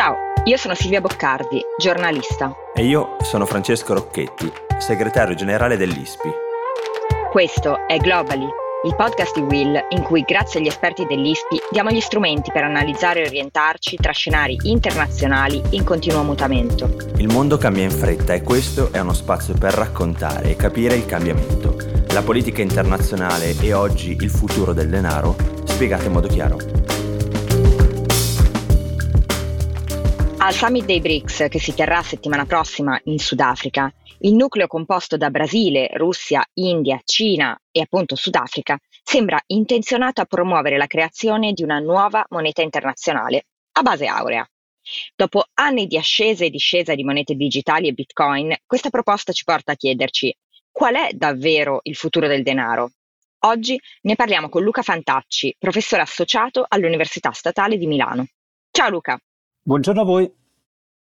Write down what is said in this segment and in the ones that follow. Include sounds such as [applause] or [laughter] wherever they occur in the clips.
Ciao, io sono Silvia Boccardi, giornalista. E io sono Francesco Rocchetti, segretario generale dell'ISPI. Questo è Globally, il podcast di Will in cui grazie agli esperti dell'ISPI diamo gli strumenti per analizzare e orientarci tra scenari internazionali in continuo mutamento. Il mondo cambia in fretta e questo è uno spazio per raccontare e capire il cambiamento, la politica internazionale e oggi il futuro del denaro spiegate in modo chiaro. Al summit dei BRICS, che si terrà settimana prossima in Sudafrica, il nucleo composto da Brasile, Russia, India, Cina e appunto Sudafrica sembra intenzionato a promuovere la creazione di una nuova moneta internazionale a base aurea. Dopo anni di ascesa e discesa di monete digitali e bitcoin, questa proposta ci porta a chiederci qual è davvero il futuro del denaro. Oggi ne parliamo con Luca Fantacci, professore associato all'Università Statale di Milano. Ciao Luca. Buongiorno a voi.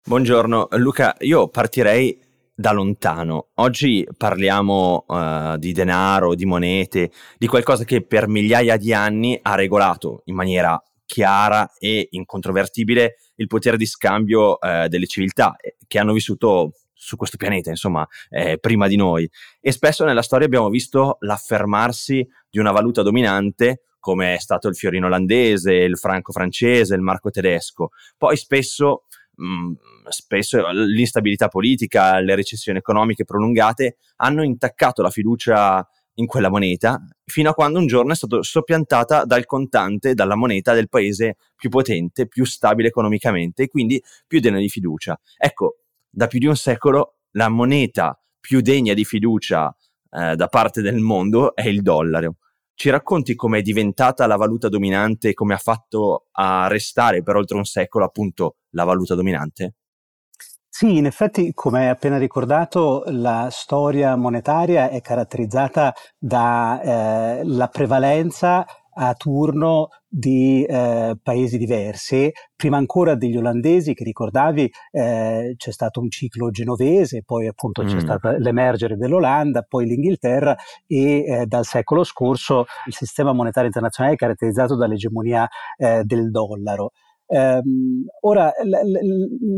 Buongiorno Luca, io partirei da lontano. Oggi parliamo uh, di denaro, di monete, di qualcosa che per migliaia di anni ha regolato in maniera chiara e incontrovertibile il potere di scambio uh, delle civiltà eh, che hanno vissuto su questo pianeta, insomma, eh, prima di noi. E spesso nella storia abbiamo visto l'affermarsi di una valuta dominante come è stato il fiorino olandese, il franco francese, il marco tedesco. Poi spesso, mm, spesso l'instabilità politica, le recessioni economiche prolungate hanno intaccato la fiducia in quella moneta fino a quando un giorno è stata soppiantata dal contante, dalla moneta del paese più potente, più stabile economicamente e quindi più degna di fiducia. Ecco, da più di un secolo la moneta più degna di fiducia eh, da parte del mondo è il dollaro. Ci racconti come è diventata la valuta dominante e come ha fatto a restare per oltre un secolo appunto la valuta dominante? Sì, in effetti, come hai appena ricordato, la storia monetaria è caratterizzata dalla eh, prevalenza a turno di eh, paesi diversi. Prima ancora degli olandesi che ricordavi eh, c'è stato un ciclo genovese, poi appunto mm. c'è stato l'emergere dell'Olanda, poi l'Inghilterra e eh, dal secolo scorso il sistema monetario internazionale è caratterizzato dall'egemonia eh, del dollaro. Um, ora,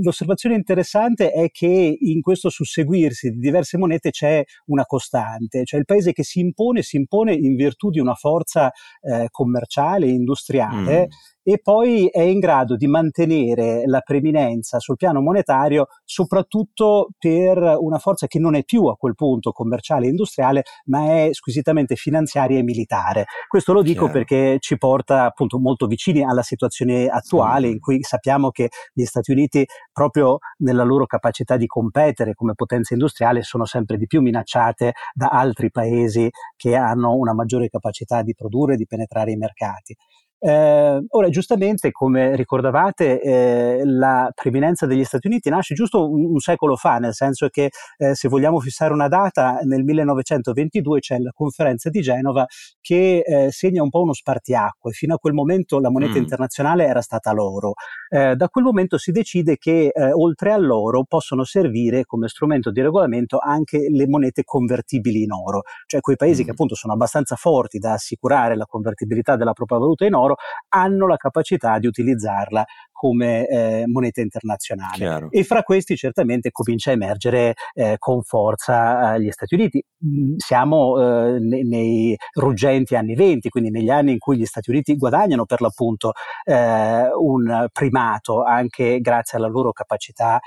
l'osservazione interessante è che in questo susseguirsi di diverse monete c'è una costante, cioè il paese che si impone si impone in virtù di una forza eh, commerciale, industriale, mm e poi è in grado di mantenere la preminenza sul piano monetario soprattutto per una forza che non è più a quel punto commerciale e industriale ma è squisitamente finanziaria e militare. Questo lo dico Chiaro. perché ci porta appunto molto vicini alla situazione attuale sì. in cui sappiamo che gli Stati Uniti proprio nella loro capacità di competere come potenza industriale sono sempre di più minacciate da altri paesi che hanno una maggiore capacità di produrre e di penetrare i mercati. Eh, ora, giustamente, come ricordavate, eh, la preminenza degli Stati Uniti nasce giusto un, un secolo fa, nel senso che eh, se vogliamo fissare una data, nel 1922 c'è la conferenza di Genova che eh, segna un po' uno spartiacque. Fino a quel momento la moneta mm. internazionale era stata l'oro. Eh, da quel momento si decide che eh, oltre all'oro possono servire come strumento di regolamento anche le monete convertibili in oro, cioè quei paesi mm. che appunto sono abbastanza forti da assicurare la convertibilità della propria valuta in oro oro hanno la capacità di utilizzarla come eh, moneta internazionale. Chiaro. E fra questi certamente comincia a emergere eh, con forza eh, gli Stati Uniti. Mm, siamo eh, ne- nei ruggenti anni 20, quindi negli anni in cui gli Stati Uniti guadagnano per l'appunto eh, un primato anche grazie alla loro capacità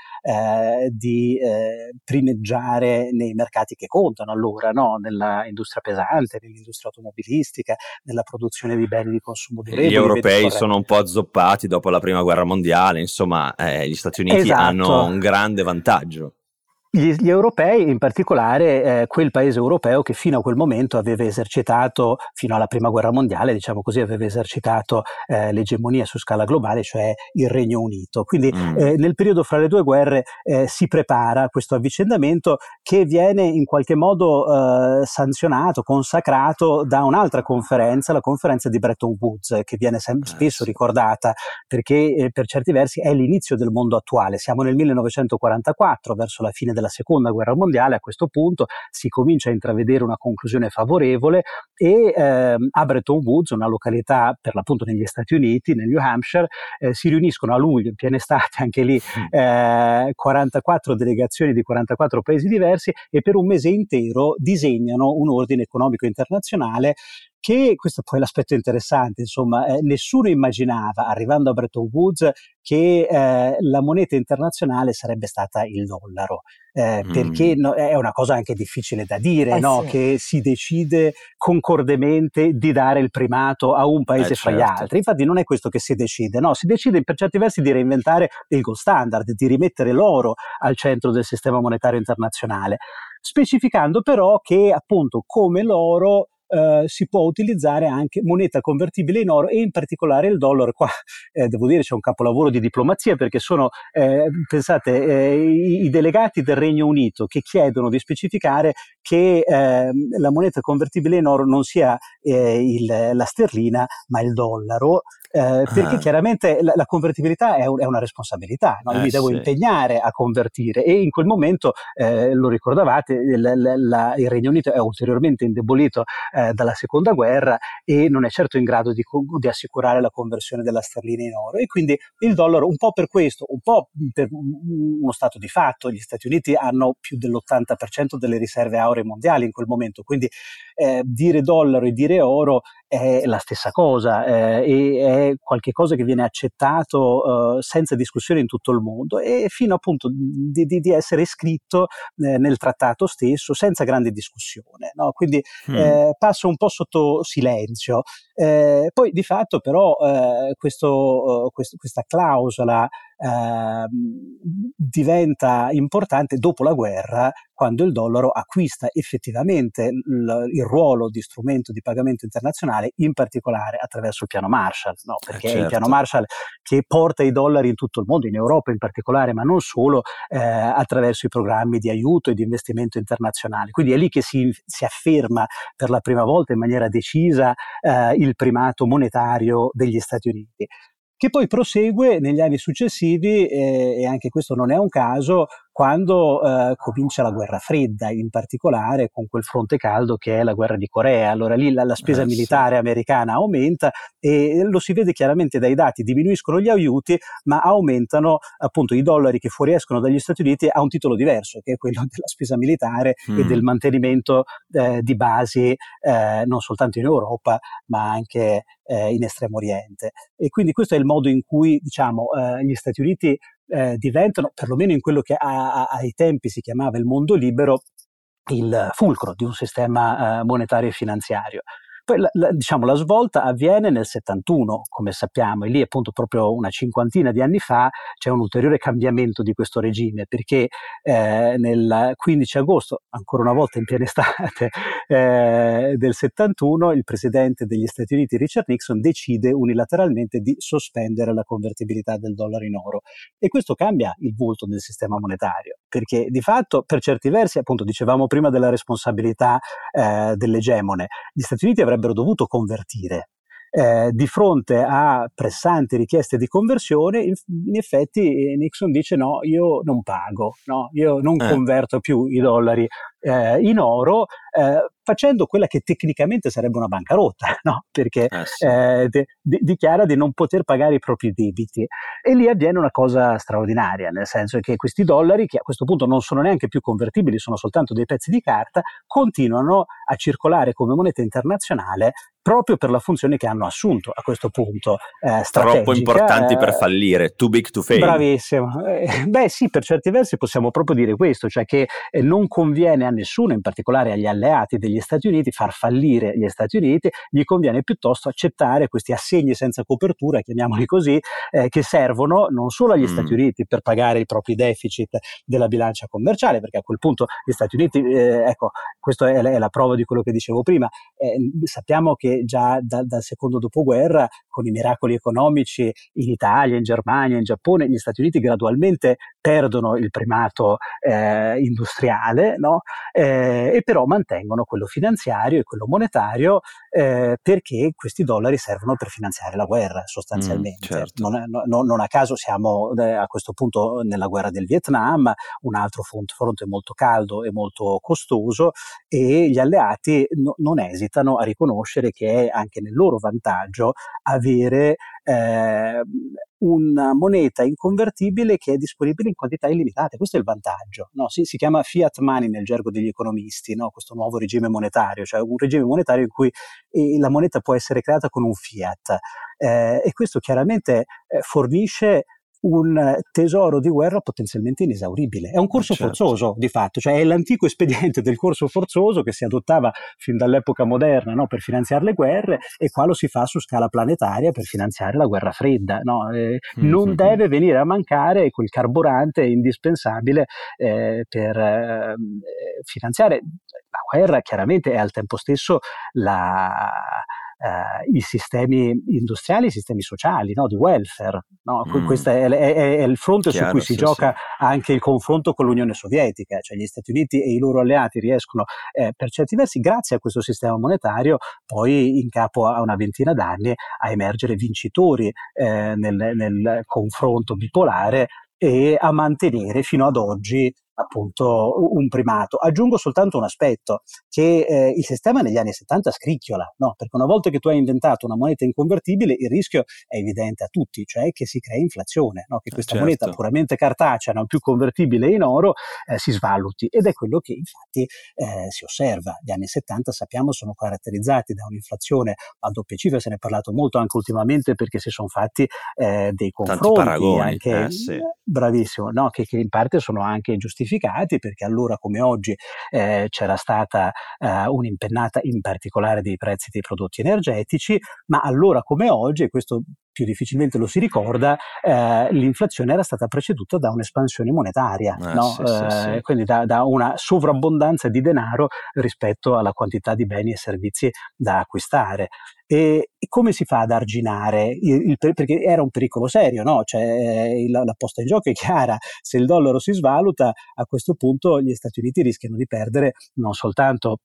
di primeggiare nei mercati che contano allora, no? nella industria pesante, nell'industria automobilistica, nella produzione di beni di consumo. Gli europei sono un po' azzoppati dopo la prima guerra mondiale, insomma, eh, gli Stati Uniti esatto. hanno un grande vantaggio. Gli, gli, europei, in particolare eh, quel paese europeo che fino a quel momento aveva esercitato, fino alla prima guerra mondiale, diciamo così, aveva esercitato eh, l'egemonia su scala globale, cioè il Regno Unito. Quindi mm. eh, nel periodo fra le due guerre eh, si prepara questo avvicendamento che viene in qualche modo eh, sanzionato, consacrato da un'altra conferenza, la conferenza di Bretton Woods, che viene sem- eh, spesso ricordata perché per certi versi è l'inizio del mondo attuale. Siamo nel 1944, verso la fine della della seconda guerra mondiale, a questo punto si comincia a intravedere una conclusione favorevole e ehm, a Bretton Woods, una località per l'appunto negli Stati Uniti, nel New Hampshire, eh, si riuniscono a luglio, in piena estate, anche lì eh, 44 delegazioni di 44 paesi diversi e per un mese intero disegnano un ordine economico internazionale che questo poi è l'aspetto interessante, insomma, eh, nessuno immaginava, arrivando a Bretton Woods, che eh, la moneta internazionale sarebbe stata il dollaro, eh, mm. perché no, è una cosa anche difficile da dire, eh no? sì. che si decide concordemente di dare il primato a un paese eh, fra certo. gli altri. Infatti non è questo che si decide, no? si decide per certi versi di reinventare il gold standard, di rimettere l'oro al centro del sistema monetario internazionale specificando però che appunto come l'oro eh, si può utilizzare anche moneta convertibile in oro e in particolare il dollaro. Qua eh, devo dire c'è un capolavoro di diplomazia perché sono, eh, pensate, eh, i, i, delegati del Regno Unito che chiedono di specificare che ehm, la moneta convertibile in oro non sia eh, il, la sterlina ma il dollaro eh, perché ah. chiaramente la, la convertibilità è, un, è, una responsabilità, no? io mi devo sì. impegnare a convertire e in quel momento, lo ricordavate, il, la, il, Regno Unito è ulteriormente indebolito eh, dalla seconda guerra e non è certo in grado di, di, assicurare la conversione della sterlina in oro. E quindi il dollaro un po' per questo, un po' per uno stato di fatto, gli Stati Uniti hanno più dell'80% delle riserve auree mondiali in quel momento, quindi eh, dire dollaro e dire oro è la stessa cosa eh, e è qualcosa che viene accettato eh, senza discussione in tutto il mondo e fino appunto di, di, essere scritto eh, nel trattato stesso senza grande discussione. No? Quindi mm. passa un po' sotto silenzio. Eh, poi di fatto però eh, questo, questo, questa clausola eh, diventa importante dopo la guerra quando il dollaro acquista effettivamente il, il, ruolo di strumento di pagamento internazionale, in particolare attraverso il piano Marshall, no? Eh, perché eh certo. è il piano Marshall che porta i dollari in tutto il mondo, in Europa in particolare, ma non solo, eh, attraverso i programmi di aiuto e di investimento internazionale. Quindi è lì che si, si afferma per la prima volta in maniera decisa eh, il primato monetario degli Stati Uniti che poi prosegue negli anni successivi, eh, e anche questo non è un caso, quando eh, comincia la guerra fredda, in particolare con quel fronte caldo che è la guerra di Corea. Allora lì la, la spesa eh, militare sì. americana aumenta e lo si vede chiaramente dai dati, diminuiscono gli aiuti, ma aumentano appunto i dollari che fuoriescono dagli Stati Uniti a un titolo diverso, che è quello [laughs] della spesa militare mm. e del mantenimento eh, di basi eh, non soltanto in Europa, ma anche eh, in Estremo Oriente. E quindi questo è il modo in cui diciamo, eh, gli Stati Uniti eh, diventano, perlomeno in quello che a, a, ai tempi si chiamava il mondo libero, il fulcro di un sistema eh, monetario e finanziario. Poi la, la, diciamo, la svolta avviene nel 71, come sappiamo, e lì appunto proprio una cinquantina di anni fa c'è un ulteriore cambiamento di questo regime, perché eh, nel 15 agosto, ancora una volta in piena estate [laughs] eh, del 71, il presidente degli Stati Uniti Richard Nixon decide unilateralmente di sospendere la convertibilità del dollaro in oro. E questo cambia il volto del sistema monetario, perché di fatto per certi versi, appunto dicevamo prima della responsabilità eh, dell'egemone, gli Stati Uniti avrebbero avrebbero dovuto convertire. Eh, di fronte a pressanti richieste di conversione, in, in, effetti Nixon dice no, io non pago, no, io non eh. converto più i dollari eh, in oro, eh, facendo quella che tecnicamente sarebbe una bancarotta, [laughs] no? perché eh sì. eh, de- de- dichiara di non poter pagare i propri debiti. E lì avviene una cosa straordinaria, nel senso che questi dollari, che a questo punto non sono neanche più convertibili, sono soltanto dei pezzi di carta, continuano a circolare come moneta internazionale proprio per la funzione che hanno assunto a questo punto. Eh, Troppo importanti per eh, fallire, too big to fail. Bravissimo. Eh, beh sì, per certi versi possiamo proprio dire questo, cioè che non conviene a nessuno, in particolare agli alleati degli Stati Uniti, far fallire gli Stati Uniti, gli conviene piuttosto accettare questi assegni senza copertura, chiamiamoli così, eh, che servono non solo agli mm. Stati Uniti per pagare i propri deficit della bilancia commerciale, perché a quel punto gli Stati Uniti, eh, ecco, questa è, è, la prova di quello che dicevo prima, eh, sappiamo che già da, dal secondo dopoguerra, con i miracoli economici in Italia, in Germania, in Giappone, gli Stati Uniti gradualmente perdono il primato eh, industriale, no? Eh, e però mantengono quello finanziario e quello monetario eh, perché questi dollari servono per finanziare la guerra sostanzialmente. Mm, certo. non, non, non, a caso siamo eh, a questo punto nella guerra del Vietnam, un altro fronte, fronte molto caldo e molto costoso e gli alleati no, non esitano a riconoscere che è anche nel loro vantaggio avere eh, una moneta inconvertibile che è disponibile in quantità illimitate. Questo è il vantaggio. No? Si, si, chiama fiat money nel gergo degli economisti, no? questo nuovo regime monetario, cioè un regime monetario in cui eh, la moneta può essere creata con un fiat. Eh, e questo chiaramente eh, fornisce un tesoro di guerra potenzialmente inesauribile. È un corso certo. forzoso di fatto, cioè è l'antico espediente del corso forzoso che si adottava fin dall'epoca moderna no, per finanziare le guerre e qua lo si fa su scala planetaria per finanziare la guerra fredda. No? Eh, mm-hmm. Non deve venire a mancare quel carburante indispensabile eh, per eh, finanziare la guerra chiaramente e al tempo stesso la i sistemi industriali, i sistemi sociali, no? di welfare. No? Mm. Questo è, è, è, il fronte Chiaro, su cui si sì, gioca sì. anche il confronto con l'Unione Sovietica, cioè gli Stati Uniti e i loro alleati riescono eh, per certi versi, grazie a questo sistema monetario, poi in capo a una ventina d'anni a emergere vincitori eh, nel, nel confronto bipolare e a mantenere fino ad oggi appunto un primato. Aggiungo soltanto un aspetto, che eh, il sistema negli anni 70 scricchiola, no? perché una volta che tu hai inventato una moneta inconvertibile il rischio è evidente a tutti, cioè che si crea inflazione, no? che eh, questa certo. moneta puramente cartacea, non più convertibile in oro, eh, si svaluti ed è quello che infatti eh, si osserva. Gli anni 70 sappiamo sono caratterizzati da un'inflazione a doppia cifra, se ne è parlato molto anche ultimamente perché si sono fatti eh, dei confronti, anche, eh, sì. bravissimo, no? che, che in parte sono anche giustificati giustificati perché allora come oggi eh, c'era stata eh, un'impennata in particolare dei prezzi dei prodotti energetici, ma allora come oggi, e questo più difficilmente lo si ricorda, eh, l'inflazione era stata preceduta da un'espansione monetaria, eh, no? sì, sì, sì. Eh, quindi da, da, una sovrabbondanza di denaro rispetto alla quantità di beni e servizi da acquistare. E, e come si fa ad arginare? Il, il, perché era un pericolo serio, no? Cioè, il, la posta in gioco è chiara, se il dollaro si svaluta, a questo punto gli Stati Uniti rischiano di perdere non soltanto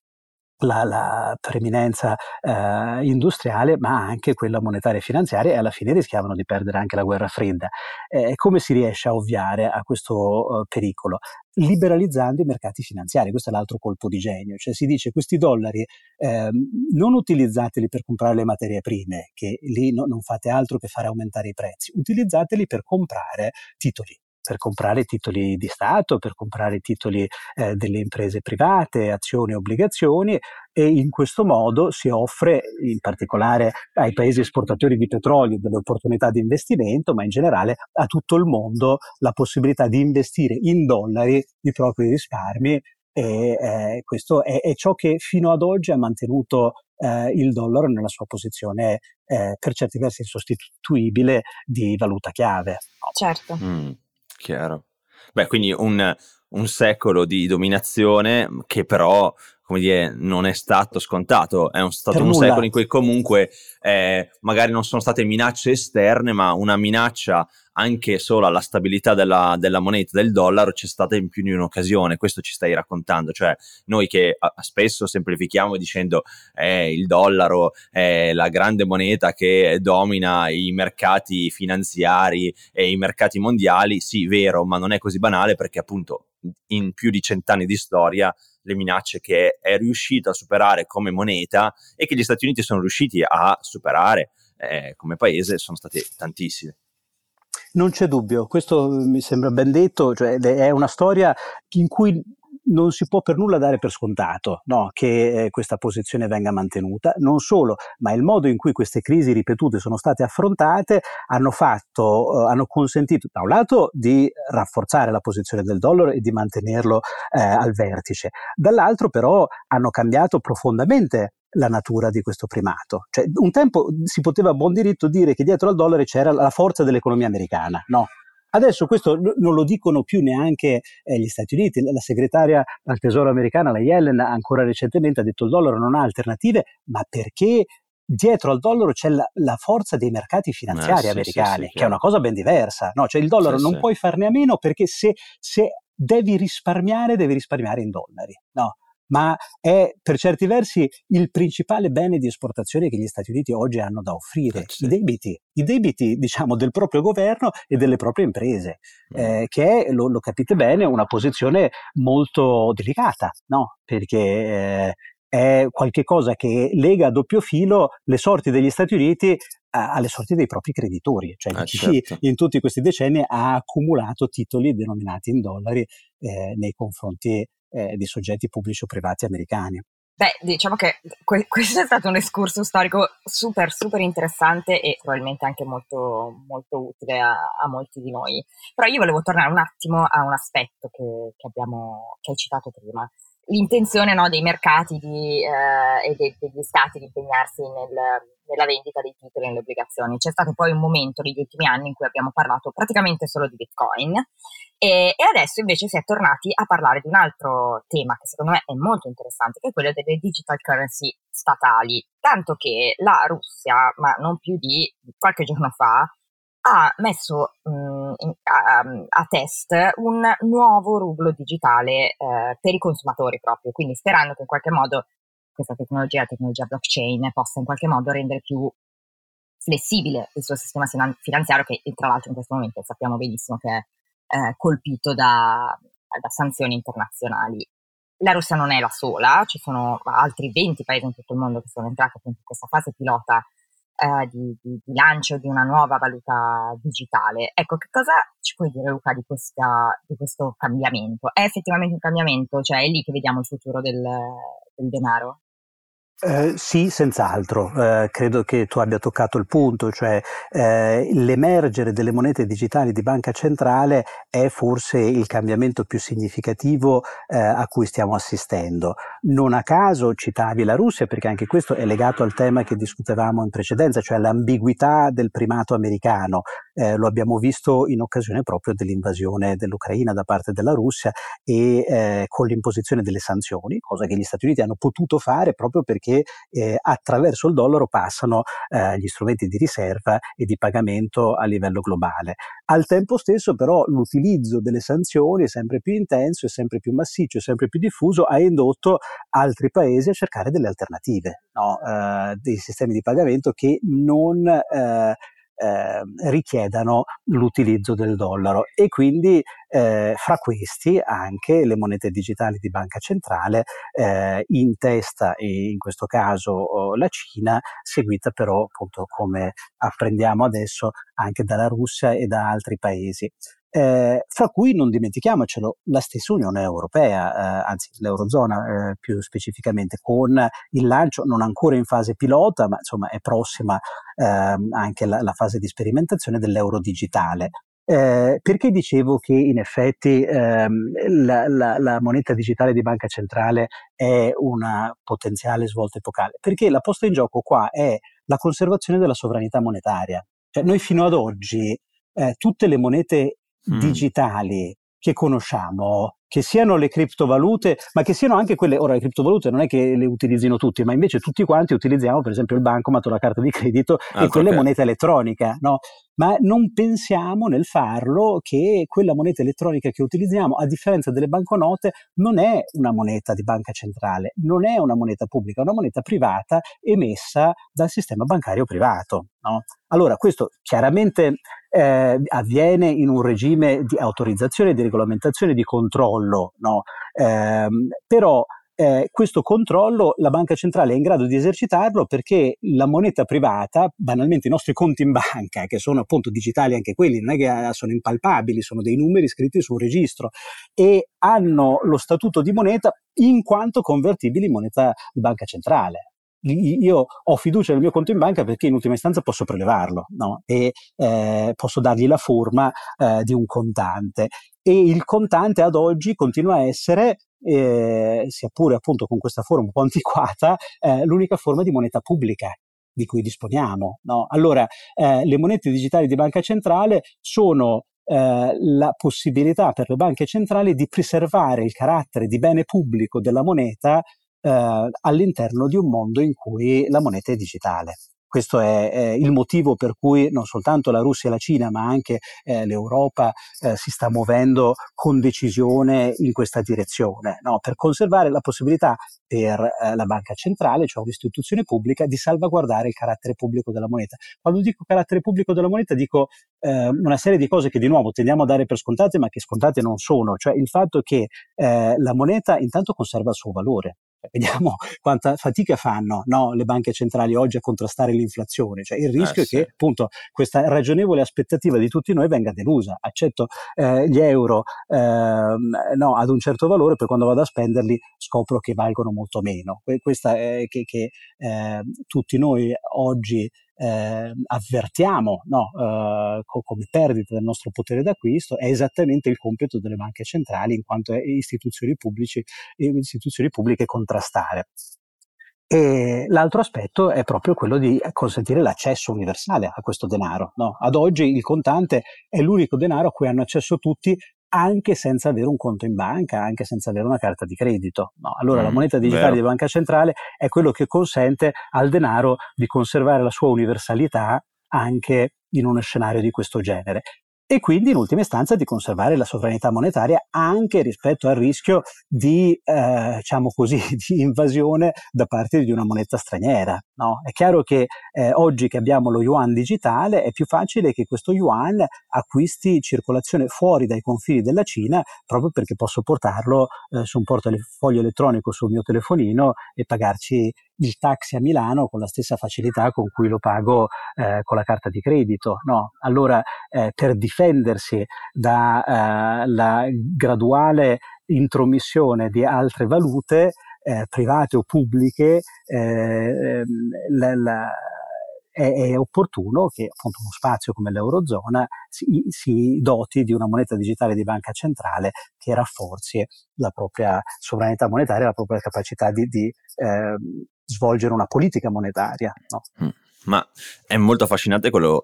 la, la preminenza eh, industriale, ma anche quella monetaria e finanziaria, e alla fine rischiavano di perdere anche la guerra fredda. Eh, come si riesce a ovviare a questo eh, pericolo? Liberalizzando i mercati finanziari, questo è l'altro colpo di genio, cioè si dice questi dollari ehm, non utilizzateli per comprare le materie prime, che lì no, non fate altro che fare aumentare i prezzi, utilizzateli per comprare titoli per comprare titoli di Stato, per comprare titoli eh, delle imprese private, azioni e obbligazioni e in questo modo si offre in particolare ai paesi esportatori di petrolio delle opportunità di investimento, ma in generale a tutto il mondo la possibilità di investire in dollari i propri risparmi e eh, questo è, è, ciò che fino ad oggi ha mantenuto eh, il dollaro nella sua posizione eh, per certi versi insostituibile di valuta chiave. Certo. Mm. Chiaro. Beh, quindi un, un secolo di dominazione che però come dire, non è stato scontato, è un, stato un secolo in cui comunque eh, magari non sono state minacce esterne, ma una minaccia anche solo alla stabilità della, della, moneta, del dollaro, c'è stata in più di un'occasione. Questo ci stai raccontando. Cioè, noi che a, spesso semplifichiamo dicendo eh, il dollaro è la grande moneta che domina i mercati finanziari e i mercati mondiali, sì, vero, ma non è così banale perché appunto in più di cent'anni di storia le minacce che è riuscito a superare come moneta e che gli Stati Uniti sono riusciti a superare eh, come paese sono state tantissime. Non c'è dubbio, questo mi sembra ben detto, cioè è una storia in cui non si può per nulla dare per scontato no, che eh, questa posizione venga mantenuta. Non solo, ma il modo in cui queste crisi ripetute sono state affrontate hanno, fatto, eh, hanno consentito da un lato di rafforzare la posizione del dollaro e di mantenerlo eh, al vertice, dall'altro però hanno cambiato profondamente la natura di questo primato. Cioè, un tempo si poteva a buon diritto dire che dietro al dollaro c'era la forza dell'economia americana, no? Adesso questo non lo dicono più neanche eh, gli Stati Uniti, la segretaria al Tesoro americana, la Yellen, ancora recentemente ha detto il dollaro non ha alternative, ma perché dietro al dollaro c'è la, la forza dei mercati finanziari eh, sì, americani, sì, sì, che è una cosa ben diversa. No? Cioè il dollaro non puoi farne a meno perché se, se devi risparmiare, devi risparmiare in dollari. No? Ma è per certi versi il principale bene di esportazione che gli Stati Uniti oggi hanno da offrire, eh, i debiti, i debiti diciamo del proprio governo e delle proprie imprese, mm. eh, che è, lo, lo, capite bene, una posizione molto delicata, no? perché eh, è qualcosa che lega a doppio filo le sorti degli Stati Uniti alle sorti dei propri creditori, cioè ah, chi certo. in tutti questi decenni ha accumulato titoli denominati in dollari eh, nei confronti eh, di soggetti pubblici o privati americani. Beh, diciamo che que- [laughs] questo è stato un escurso storico super, super interessante e probabilmente anche molto, molto utile a, a, molti di noi. Però io volevo tornare un attimo a un aspetto che, che, abbiamo, che hai citato prima. L'intenzione no, dei mercati di, eh, e de- degli stati di impegnarsi nel, nella vendita dei titoli e delle obbligazioni. C'è stato poi un momento negli ultimi anni in cui abbiamo parlato praticamente solo di Bitcoin e, e, adesso invece si è tornati a parlare di un altro tema che secondo me è molto interessante, che è quello delle digital currency statali. Tanto che la Russia, ma non più di qualche giorno fa, ha messo mh, in, a, a, test un nuovo rublo digitale eh, per i consumatori proprio, quindi sperando che in qualche modo questa tecnologia, la tecnologia blockchain, possa in qualche modo rendere più flessibile il suo sistema finanziario, che tra l'altro in questo momento sappiamo benissimo che è eh, colpito da, da sanzioni internazionali. La Russia non è la sola, ci sono altri 20 paesi in tutto il mondo che sono entrati in questa fase pilota eh, di, di, di, lancio di una nuova valuta digitale. Ecco, che cosa ci puoi dire Luca di, questa, di questo cambiamento? È effettivamente un cambiamento? Cioè è lì che vediamo il futuro del, del denaro? Eh, sì, senz'altro. Eh, credo che tu abbia toccato il punto, cioè eh, l'emergere delle monete digitali di banca centrale è forse il cambiamento più significativo eh, a cui stiamo assistendo. Non a caso citavi la Russia, perché anche questo è legato al tema che discutevamo in precedenza, cioè l'ambiguità del primato americano. Eh, lo abbiamo visto in occasione proprio dell'invasione dell'Ucraina da parte della Russia e eh, con l'imposizione delle sanzioni, cosa che gli Stati Uniti hanno potuto fare proprio perché eh, attraverso il dollaro passano eh, gli strumenti di riserva e di pagamento a livello globale. Al tempo stesso però l'utilizzo delle sanzioni è sempre più intenso, è sempre più massiccio, è sempre più diffuso, ha indotto altri paesi a cercare delle alternative, no? eh, dei sistemi di pagamento che non eh, richiedano l'utilizzo del dollaro. E quindi eh, fra questi anche le monete digitali di banca centrale eh, in testa e in questo caso oh, la Cina seguita però appunto come apprendiamo adesso anche dalla Russia e da altri paesi eh, fra cui non dimentichiamocelo la stessa Unione Europea, eh, anzi l'Eurozona eh, più specificamente, con il lancio non ancora in fase pilota, ma insomma è prossima ehm, anche la, la, fase di sperimentazione dell'euro digitale. Eh, perché dicevo che in effetti ehm, la, la, la, moneta digitale di banca centrale è una potenziale svolta epocale? Perché la posta in gioco qua è la conservazione della sovranità monetaria. Cioè, noi fino ad oggi eh, tutte le monete mm. digitali che conosciamo, che siano le criptovalute, ma che siano anche quelle, ora le criptovalute non è che le utilizzino tutti, ma invece tutti quanti utilizziamo per esempio il bancomat o la carta di credito ah, e quelle okay. moneta elettronica, no? Ma non pensiamo nel farlo che quella moneta elettronica che utilizziamo, a differenza delle banconote, non è una moneta di banca centrale, non è una moneta pubblica, è una moneta privata emessa dal sistema bancario privato. No? Allora, questo chiaramente eh, avviene in un regime di autorizzazione, di regolamentazione, di controllo, no? eh, però eh, questo controllo la banca centrale è in grado di esercitarlo perché la moneta privata, banalmente i nostri conti in banca, che sono appunto digitali anche quelli, non è che ah, sono impalpabili, sono dei numeri scritti su un registro e hanno lo statuto di moneta in quanto convertibili in moneta di banca centrale io ho fiducia nel mio conto in banca perché in ultima istanza posso prelevarlo no? e eh, posso dargli la forma eh, di un contante. E il contante ad oggi continua a essere, eh, sia pure appunto con questa forma un po' antiquata, eh, l'unica forma di moneta pubblica di cui disponiamo. No? Allora, eh, le monete digitali di banca centrale sono eh, la possibilità per le banche centrali di preservare il carattere di bene pubblico della moneta eh, all'interno di un mondo in cui la moneta è digitale. Questo è, è, il motivo per cui non soltanto la Russia e la Cina, ma anche eh, l'Europa eh, si sta muovendo con decisione in questa direzione, no? per conservare la possibilità per eh, la banca centrale, cioè un'istituzione pubblica, di salvaguardare il carattere pubblico della moneta. Quando dico carattere pubblico della moneta dico eh, una serie di cose che di nuovo tendiamo a dare per scontate, ma che scontate non sono, cioè il fatto che eh, la moneta intanto conserva il suo valore, Vediamo [laughs] quanta fatica fanno no, le banche centrali oggi a contrastare l'inflazione. Cioè, il rischio eh, è che appunto questa ragionevole aspettativa di tutti noi venga delusa. Accetto eh, gli euro eh, no, ad un certo valore, poi quando vado a spenderli scopro che valgono molto meno. Questa è che, che ehm, tutti noi oggi eh, avvertiamo no, eh, come perdita del nostro potere d'acquisto è esattamente il compito delle banche centrali in quanto istituzioni, pubblici, istituzioni pubbliche contrastare. E l'altro aspetto è proprio quello di consentire l'accesso universale a questo denaro. No? Ad oggi il contante è l'unico denaro a cui hanno accesso tutti anche senza avere un conto in banca, anche senza avere una carta di credito. No, allora mm, la moneta digitale vero. di banca centrale è quello che consente al denaro di conservare la sua universalità anche in uno scenario di questo genere e quindi in ultima istanza di conservare la sovranità monetaria anche rispetto al rischio di, eh, diciamo così, [laughs] di invasione da parte di una moneta straniera. No? È chiaro che eh, oggi che abbiamo lo yuan digitale è più facile che questo yuan acquisti circolazione fuori dai confini della Cina proprio perché posso portarlo eh, su un portafoglio elettronico sul mio telefonino e pagarci il taxi a Milano con la stessa facilità con cui lo pago eh, con la carta di credito. No? Allora, eh, per difendersi dalla eh, graduale intromissione di altre valute, eh, private o pubbliche, eh, ehm, la, la, è, è, opportuno che appunto uno spazio come l'Eurozona si, si, doti di una moneta digitale di banca centrale che rafforzi la propria sovranità monetaria, la propria capacità di, di eh, svolgere una politica monetaria. No? Mm. Ma è molto affascinante quello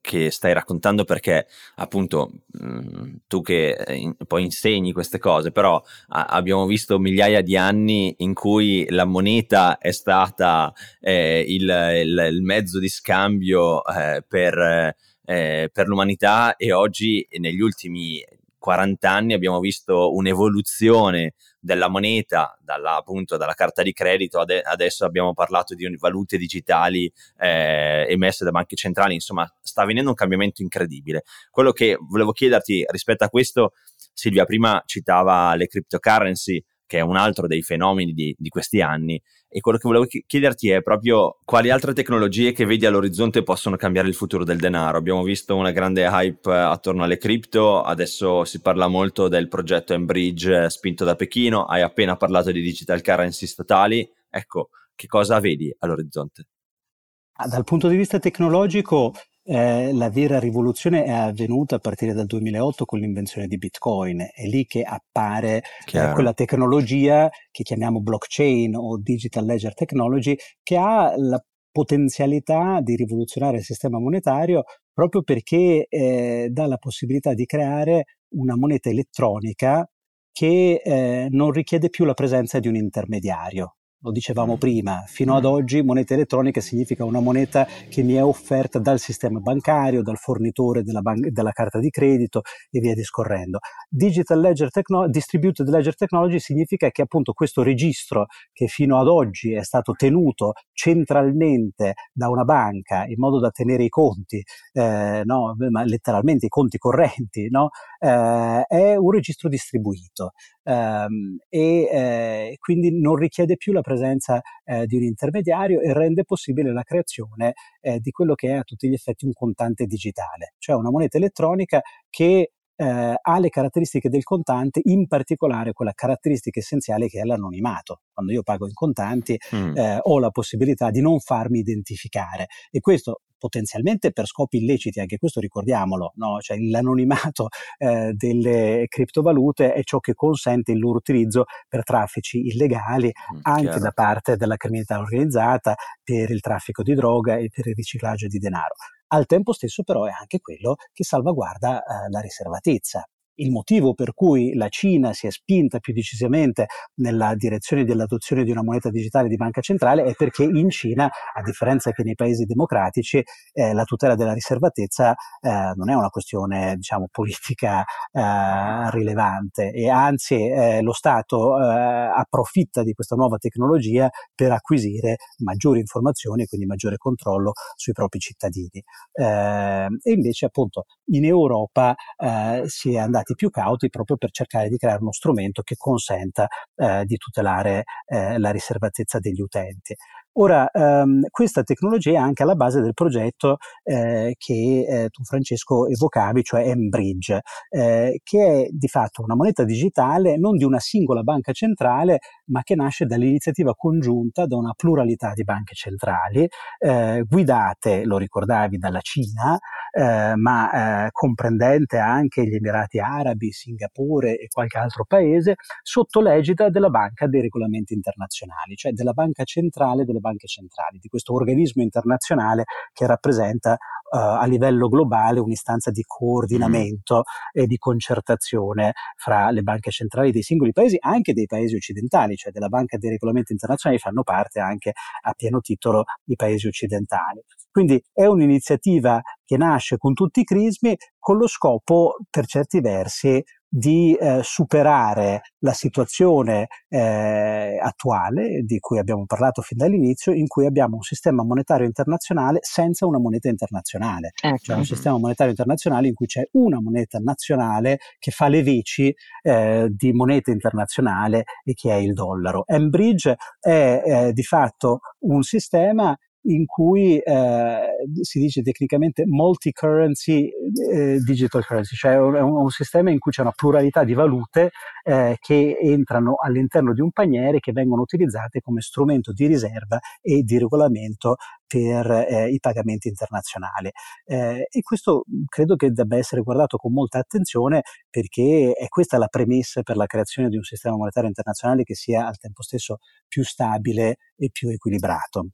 che stai raccontando perché appunto mm, tu che in, poi insegni queste cose, però abbiamo visto migliaia di anni in cui la moneta è stata eh, il, il, il, mezzo di scambio eh, per, eh, per l'umanità e oggi negli ultimi 40 anni abbiamo visto un'evoluzione della moneta, dalla, appunto dalla carta di credito, ade- adesso abbiamo parlato di valute digitali eh, emesse da banche centrali, insomma sta avvenendo un cambiamento incredibile. Quello che volevo chiederti rispetto a questo, Silvia prima citava le cryptocurrency, che è un altro dei fenomeni di, di, questi anni. E quello che volevo chiederti è proprio quali altre tecnologie che vedi all'orizzonte possono cambiare il futuro del denaro. Abbiamo visto una grande hype attorno alle cripto, adesso si parla molto del progetto Enbridge spinto da Pechino, hai appena parlato di digital currency statali. Ecco, che cosa vedi all'orizzonte? Ah, dal punto di vista tecnologico, eh, la vera rivoluzione è avvenuta a partire dal 2008 con l'invenzione di Bitcoin. È lì che appare eh, quella tecnologia che chiamiamo blockchain o digital ledger technology, che ha la potenzialità di rivoluzionare il sistema monetario proprio perché eh, dà la possibilità di creare una moneta elettronica che eh, non richiede più la presenza di un intermediario. Lo dicevamo mm. prima, fino ad oggi moneta elettronica significa una moneta che mi è offerta dal sistema bancario, dal fornitore della, ban- della carta di credito e via discorrendo. Digital Ledger Techno- Distributed Ledger Technology significa che appunto questo registro che fino ad oggi è stato tenuto centralmente da una banca in modo da tenere i conti, eh, no, letteralmente i conti correnti, no, eh, è un registro distribuito ehm, e eh, quindi non richiede più la presenza eh, di un intermediario e rende possibile la creazione eh, di quello che è a tutti gli effetti un contante digitale, cioè una moneta elettronica che eh, ha le caratteristiche del contante, in particolare quella caratteristica essenziale che è l'anonimato. Quando io pago in contanti mm. eh, ho la possibilità di non farmi identificare e questo potenzialmente per scopi illeciti, anche questo ricordiamolo, no? cioè l'anonimato [laughs] eh, delle criptovalute è ciò che consente il loro utilizzo per traffici illegali, mm, anche chiaro. da parte della criminalità organizzata, per il traffico di droga e per il riciclaggio di denaro. Al tempo stesso però è anche quello che salvaguarda eh, la riservatezza il motivo per cui la Cina si è spinta più decisamente nella direzione dell'adozione di una moneta digitale di banca centrale è perché in Cina, a differenza che nei paesi democratici, eh, la tutela della riservatezza eh, non è una questione diciamo, politica eh, rilevante e anzi eh, lo Stato eh, approfitta di questa nuova tecnologia per acquisire maggiori informazioni e quindi maggiore controllo sui propri cittadini. Eh, e invece appunto in Europa si è andati stati più cauti proprio per cercare di creare uno strumento che consenta eh, di tutelare eh, la riservatezza degli utenti. Ora, ehm, questa tecnologia è anche alla base del progetto eh, che eh, tu Francesco evocavi, cioè M-Bridge, eh, che è di fatto una moneta digitale non di una singola banca centrale, ma che nasce dall'iniziativa congiunta da una pluralità di banche centrali, eh, guidate, lo ricordavi, dalla Cina, eh, ma eh, comprendente anche gli Emirati Arabi, Singapore e qualche altro paese, sotto l'egida della Banca dei Regolamenti Internazionali, cioè della Banca Centrale delle banche centrali, di questo organismo internazionale che rappresenta Uh, a livello globale un'istanza di coordinamento mm. e di concertazione fra le banche centrali dei singoli paesi, anche dei paesi occidentali, cioè della Banca dei Regolamenti Internazionali fanno parte anche a pieno titolo i paesi occidentali. Quindi è un'iniziativa che nasce con tutti i crismi con lo scopo, per certi versi, di eh, superare la situazione eh, attuale di cui abbiamo parlato fin dall'inizio, in cui abbiamo un sistema monetario internazionale senza una moneta internazionale, ecco. cioè un sistema monetario internazionale in cui c'è una moneta nazionale che fa le veci eh, di moneta internazionale e che è il dollaro. Mbridge è eh, di fatto un sistema in cui eh, si dice tecnicamente multi-currency eh, digital currency, cioè è un, un, sistema in cui c'è una pluralità di valute eh, che entrano all'interno di un paniere che vengono utilizzate come strumento di riserva e di regolamento per eh, i pagamenti internazionali. Eh, e questo credo che debba essere guardato con molta attenzione perché è questa la premessa per la creazione di un sistema monetario internazionale che sia al tempo stesso più stabile e più equilibrato.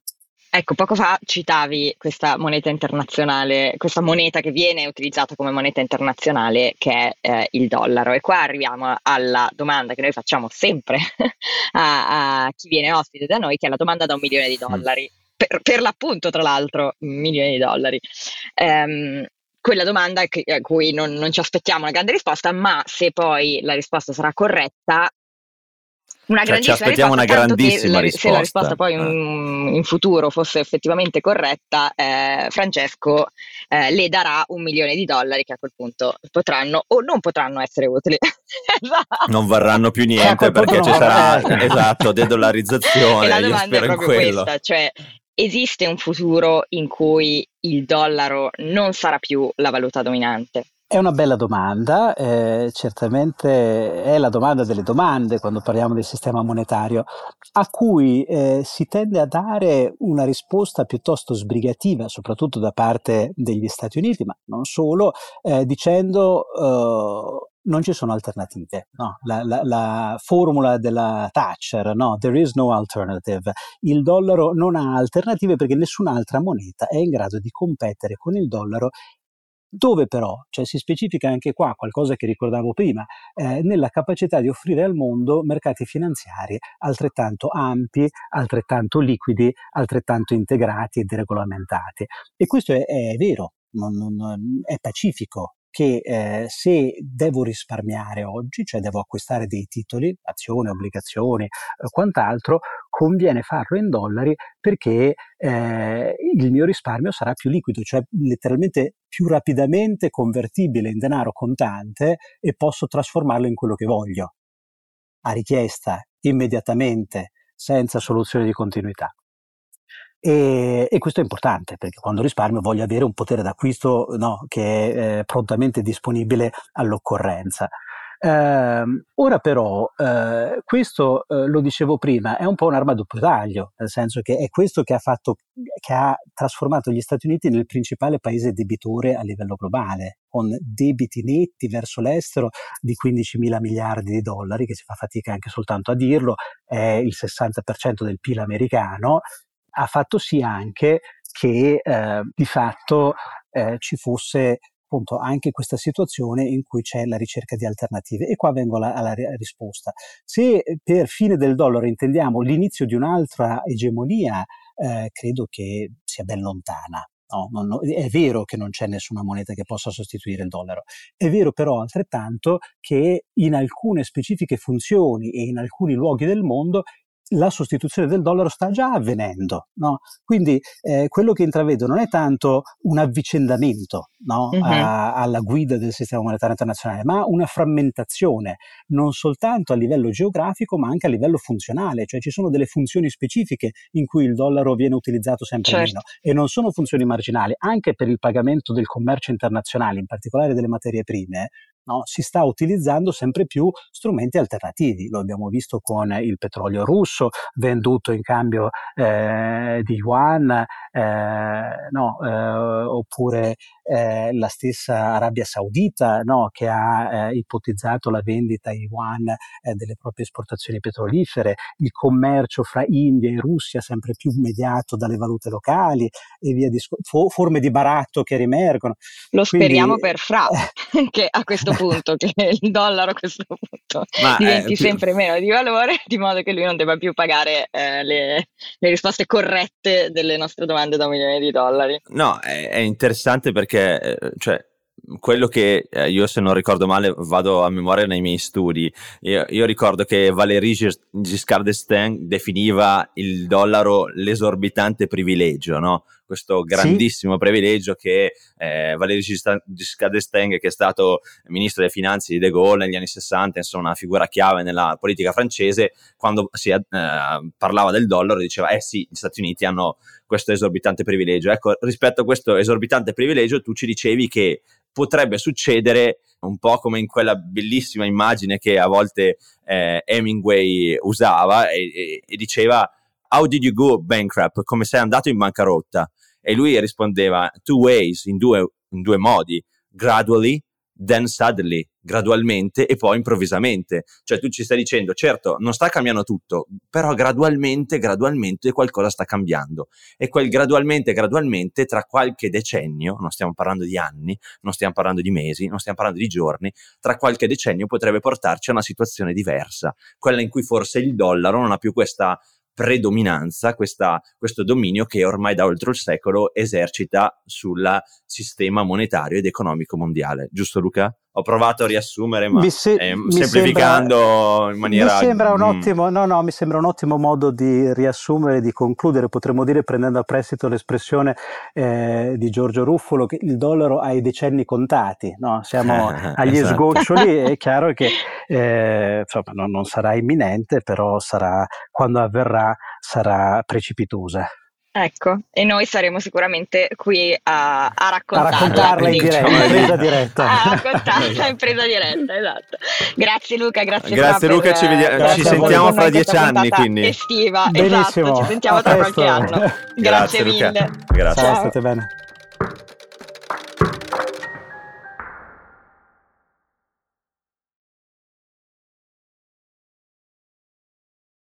Ecco, poco fa citavi questa moneta internazionale, questa moneta che viene utilizzata come moneta internazionale che è eh, il dollaro. E qua arriviamo alla domanda che noi facciamo sempre [laughs] a, a, chi viene ospite da noi, che è la domanda da un milione di mm. dollari. Per, per l'appunto, tra l'altro, un milione di dollari. Um, quella domanda a cui non, non, ci aspettiamo una grande risposta, ma se poi la risposta sarà corretta, una cioè, ci aspettiamo una grandissima risposta. Se la risposta poi in, eh. in futuro fosse effettivamente corretta, eh, Francesco eh, le darà un milione di dollari che a quel punto potranno o non potranno essere utili. [laughs] esatto. Non varranno più niente perché ci sarà esatto, dedollarizzazione. E la domanda è proprio questa, cioè esiste un futuro in cui il dollaro non sarà più la valuta dominante? È una bella domanda, eh, certamente è la domanda delle domande quando parliamo del sistema monetario, a cui eh, si tende a dare una risposta piuttosto sbrigativa, soprattutto da parte degli Stati Uniti, ma non solo, eh, dicendo uh, non ci sono alternative. No? La, la, la, formula della Thatcher, no? there is no alternative. Il dollaro non ha alternative perché nessun'altra moneta è in grado di competere con il dollaro dove però cioè, si specifica anche qua qualcosa che ricordavo prima, eh, nella capacità di offrire al mondo mercati finanziari altrettanto ampi, altrettanto liquidi, altrettanto integrati e deregolamentati. E questo è, è vero, non, non, è pacifico, che eh, se devo risparmiare oggi, cioè devo acquistare dei titoli, azioni, obbligazioni, eh, quant'altro, conviene farlo in dollari perché eh, il mio risparmio sarà più liquido, cioè letteralmente più rapidamente convertibile in denaro contante e posso trasformarlo in quello che voglio, a richiesta, immediatamente, senza soluzione di continuità. E, e, questo è importante perché quando risparmio voglio avere un potere d'acquisto no, che è eh, prontamente disponibile all'occorrenza. Eh, ora però, eh, questo eh, lo dicevo prima, è un po' un'arma a doppio taglio, nel senso che è questo che ha, fatto, che ha trasformato gli Stati Uniti nel principale paese debitore a livello globale, con debiti netti verso l'estero di 15 mila miliardi di dollari, che si fa fatica anche soltanto a dirlo, è il 60% del PIL americano, ha fatto sì anche che eh, di fatto eh, ci fosse appunto anche questa situazione in cui c'è la ricerca di alternative. E qua vengo alla, alla risposta. Se per fine del dollaro intendiamo l'inizio di un'altra egemonia, eh, credo che sia ben lontana. No, non, no, è vero che non c'è nessuna moneta che possa sostituire il dollaro, è vero però altrettanto che in alcune specifiche funzioni e in alcuni luoghi del mondo la sostituzione del dollaro sta già avvenendo. No? Quindi eh, quello che intravedo non è tanto un avvicendamento no? uh-huh. a, alla guida del sistema monetario internazionale, ma una frammentazione, non soltanto a livello geografico, ma anche a livello funzionale, cioè ci sono delle funzioni specifiche in cui il dollaro viene utilizzato sempre certo. meno e non sono funzioni marginali, anche per il pagamento del commercio internazionale, in particolare delle materie prime, no? si sta utilizzando sempre più strumenti alternativi. Lo abbiamo visto con il petrolio russo venduto in cambio eh, di yuan, eh, no? eh, oppure eh, la stessa Arabia Saudita no? che ha eh, ipotizzato la vendita in yuan eh, delle proprie esportazioni petrolifere, il commercio fra India e Russia sempre più mediato dalle valute locali e via di sc- forme di baratto che riemergono. Lo Quindi, speriamo per Fra, [laughs] che a questo punto, che [laughs] il dollaro a questo punto Ma diventi più... sempre meno di valore, di modo che lui non debba più pagare eh, le, le, risposte corrette delle nostre domande da un milione di dollari. No, è, è interessante perché, eh, cioè, quello che eh, io se non ricordo male vado a memoria nei miei studi io, io ricordo che Valéry Giscard d'Estaing definiva il dollaro l'esorbitante privilegio no? questo grandissimo sì. privilegio che eh, Valéry Giscard d'Estaing che è stato ministro delle finanze di De Gaulle negli anni 60 insomma una figura chiave nella politica francese quando si eh, parlava del dollaro diceva eh sì gli Stati Uniti hanno questo esorbitante privilegio ecco rispetto a questo esorbitante privilegio tu ci dicevi che potrebbe succedere un po' come in quella bellissima immagine che a volte eh, Hemingway usava e, e, e, diceva How did you go bankrupt? Come sei andato in bancarotta? E lui rispondeva two ways, in due, in due modi, gradually then suddenly, gradualmente e poi improvvisamente. Cioè tu ci stai dicendo, certo, non sta cambiando tutto, però gradualmente, gradualmente qualcosa sta cambiando. E quel gradualmente, gradualmente, tra qualche decennio, non stiamo parlando di anni, non stiamo parlando di mesi, non stiamo parlando di giorni, tra qualche decennio potrebbe portarci a una situazione diversa, quella in cui forse il dollaro non ha più questa predominanza, questa, questo dominio che ormai da oltre il secolo esercita sul sistema monetario ed economico mondiale. Giusto Luca? Ho provato a riassumere, ma se- eh, semplificando sembra, in maniera... Mi sembra, un mm. ottimo, no, no, mi sembra un ottimo modo di riassumere, di concludere, potremmo dire prendendo a prestito l'espressione eh, di Giorgio Ruffolo che il dollaro ha i decenni contati, no? siamo [laughs] agli esatto. sgoccioli, [laughs] è chiaro che eh, insomma, non, non sarà imminente, però sarà, quando avverrà sarà precipitosa. Ecco, e noi saremo sicuramente qui a, a raccontarla. [laughs] A raccontarla in diretta, in presa diretta. a raccontarla in presa diretta, esatto. Grazie Luca, grazie Grazie Luca, per, ci, vediamo, ci sentiamo fra dieci anni quindi. Estiva, Benissimo. esatto, ci sentiamo tra qualche anno. Grazie, grazie mille. Grazie. Ciao, state bene.